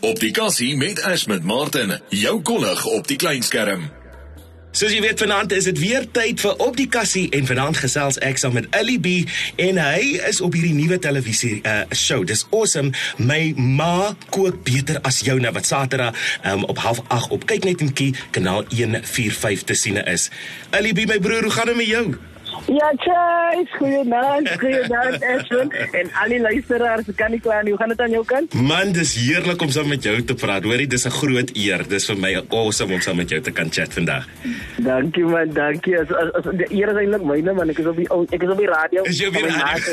Op die kassie met Ash met Martin, jou kollig op die kleinskerm. Soos jy weet vanaand is dit weer tyd vir op die kassie en vanaand gesels ek saam met Ellie B en hy is op hierdie nuwe televisie uh, show. Dis awesome. My ma kook beter as jou nou wat Saterdag um, op 08:30 op kyk net en kie kanaal 145 te sien is. Ellie B my broer, hoe gaan dit met jou? Ja, tjie, goeienaand, goeienaand Ashwin en al die luisteraars, kan nie kla nie. Hoe gaan dit aan jou kant? Man, dis heerlik om saam met jou te praat. Hoorie, dis 'n groot eer. Dis vir my awesome om saam met jou te kan chat vandag. Dankie man, dankie. As, as, as die eer is eintlik myne man. Ek is op die ek is op die radio. Is jy op die radio?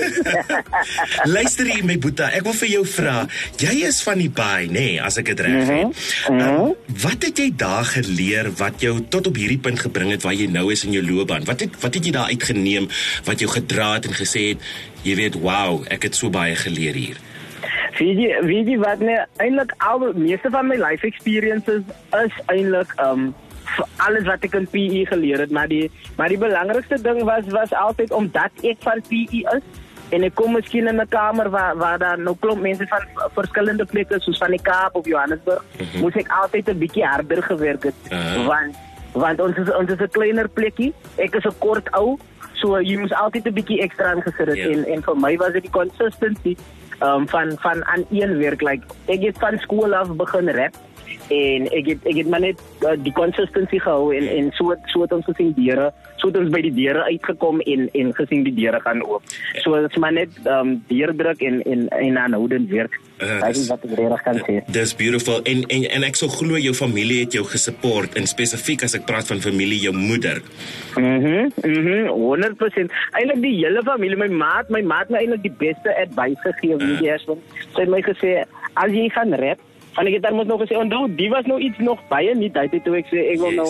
Luister hier my boeta, ek wil vir jou vra. Jy is van die baai, nê, nee, as ek dit reg het. Mm -hmm. uh, wat het jy daar geleer wat jou tot op hierdie punt gebring het waar jy nou is in jou loopbaan? Wat het wat het jy daar uit geneem wat jou gedra het en gesê het jy weet wow ek het so baie geleer hier Weet jy weet jy wat net eintlik al die meeste van my life experiences is eintlik um alles wat ek in PE geleer het maar die maar die belangrikste ding was was altyd omdat ek van PE is en ek kom miskien in 'n kamer waar waar daar nou klop mense van verskillende plekke soos van die Kaap of Johannesburg mm -hmm. moet ek altyd 'n bietjie harder gewerk het uh -huh. want want ons is ons is 'n kleiner plekkie ek is 'n kort ou So jy moet altyd 'n bietjie ekstra ingesit het yeah. Ja. en en vir my was dit die consistency um van van aan een werk like ek het van skool af begin rap en ek het ek het maar net uh, die consistency gehou en en so so het ons gesien deure so het ons by die deure uitgekom en en gesien die deure gaan oop so dit is maar net um deurdruk en en en aanhoudend werk Uh, dis wat ek regtig kan sê. Dis beautiful en en en ek sou glo jou familie het jou gesupport en spesifiek as ek praat van familie jou moeder. Mhm. Mm mhm. Mm 100%. Eilik die hele familie, my maat, my maat het my eintlik die beste advice gegee wie jy is want sy het my gesê as jy gaan rap En ek het dan mos nog gesê, "Onthou, die was nou iets nog baie nie tyd het toe ek sê ek wil nou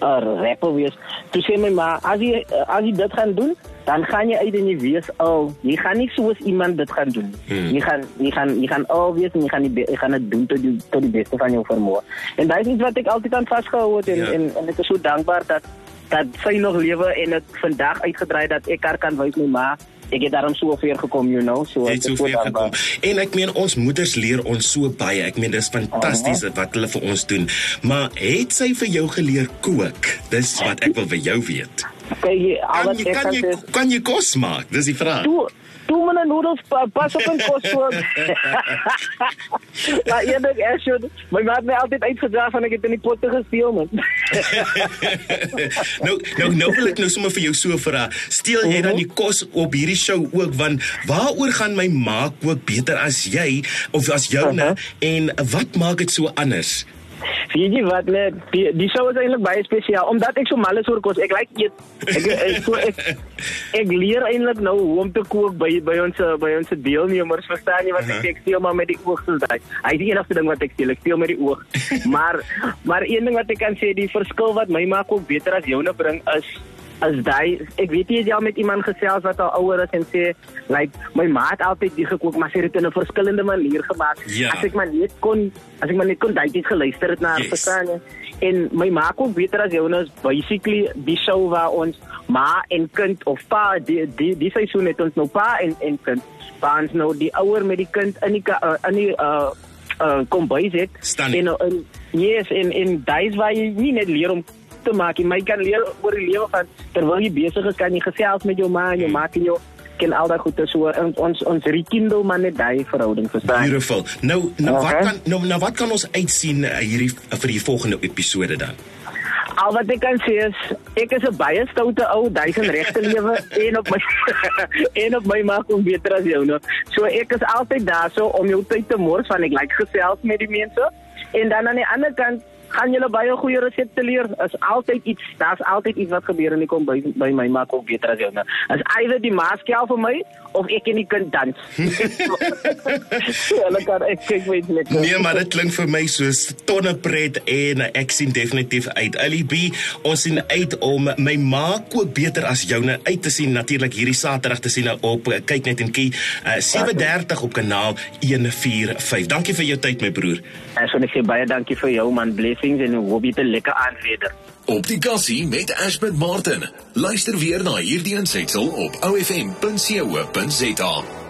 'n rapper wees." Toe sê my ma, "As jy as jy dit gaan doen, dan gaan jy uit en jy weet al, jy gaan nie soos iemand dit gaan doen. Hmm. Jy gaan jy gaan jy gaan al weet en jy gaan jy gaan dit doen tot die tot die beste van jou vermoë." En daai is iets wat ek altyd aan vasgehou het en, ja. en en ek is so dankbaar dat dat sy nog lewe en dit vandag uitgedry dat ek haar kan wys my ma ek het daarom so ver gekom you know so ek het so ver gekom. En ek meen ons moeders leer ons so baie. Ek meen dis fantasties uh -huh. wat hulle vir ons doen. Maar het sy vir jou geleer kook? Dis wat ek wil vir jou weet kyk al wat ek kan jy kan jy kos maak dis die vraag toe Doe me een noedels, pas op een kostwoord. maar eerlijk, Ashon, mijn maat mij altijd uitgedragen van ik het in die potten gesteel, man. nou, nou, nou wil ik nou sommer vir jou so vra. Steel jy dan die kos op hierdie show ook want waaroor gaan my maak ook beter as jy of as joune uh -huh. en wat maak dit so anders? Weet jy wat net die, die show is eintlik baie spesiaal omdat ek so mal is oor kos. Ek like eet. Ek ek, so, ek ek leer eintlik nou hoe om te kook by by ons by ons deelnemers. Verstaan jy wat ek sê? Ek steel maar met die oog so daai. Hy is die enigste ding wat ek steel. Ek steel met die oog. maar maar een ding wat ek kan sê, die verskil wat my maak ook beter as joune bring is as daai ek weet jy het al met iemand gesels wat al ouer is en sê like my ma het altyd die gekook maar sy het dit in 'n verskillende manier gemaak. Ja. as ek maar net kon as ek maar net kon daai iets geluister het na haar yes. verstaan en my ma kom beter as Jonas basically die show waar ons ma en kind of pa die die die seisoen het ons nou pa en en kind. Pa ons nou die ouer met die kind in die uh, in die uh uh kom by sit en en yes en en daai is waar jy nie net leer om te maak. Jy my kan leer oor die lewe van terwyl jy besig is, kan jy gesels met jou ma en jou hmm. maak en jou ken al daai goeie so ons ons ons rekindle maar net daai verhouding verstaan. Beautiful. Nou nou okay. wat kan nou nou wat kan ons uitsien uh, hierdie uh, vir die volgende episode dan? Al wat ek kan sê is ek is 'n baie stoute ou, duisend regte lewe en op my en op my maak om beter as jou nou. So ek is altyd daar so om jou tyd te mors van ek like gesels met die mense en dan aan die ander kant gaan julle baie goeie resepte leer. Is altyd iets, daar's altyd iets wat gebeur en ek kom by by my maak ook beter as jou. Nou. Is either die maaskel vir my of ek en die kind dans. Hulle kan ek kyk weet net. Nee, maar dit klink vir my soos tonne pret en ek sien definitief uit. Alibi, ons sien uit om my ma kook beter as joune uit te sien natuurlik hierdie Saterdag te sien op kyk net en kie uh, 7:30 op kanaal 145. Dankie vir jou tyd my broer. En so net baie dankie vir jou man blessings en hoop jy 'n lekker aand verder. Op die gassie met Ashbert Martin. Luister weer na hierdie aansetsel op ofm.co.za.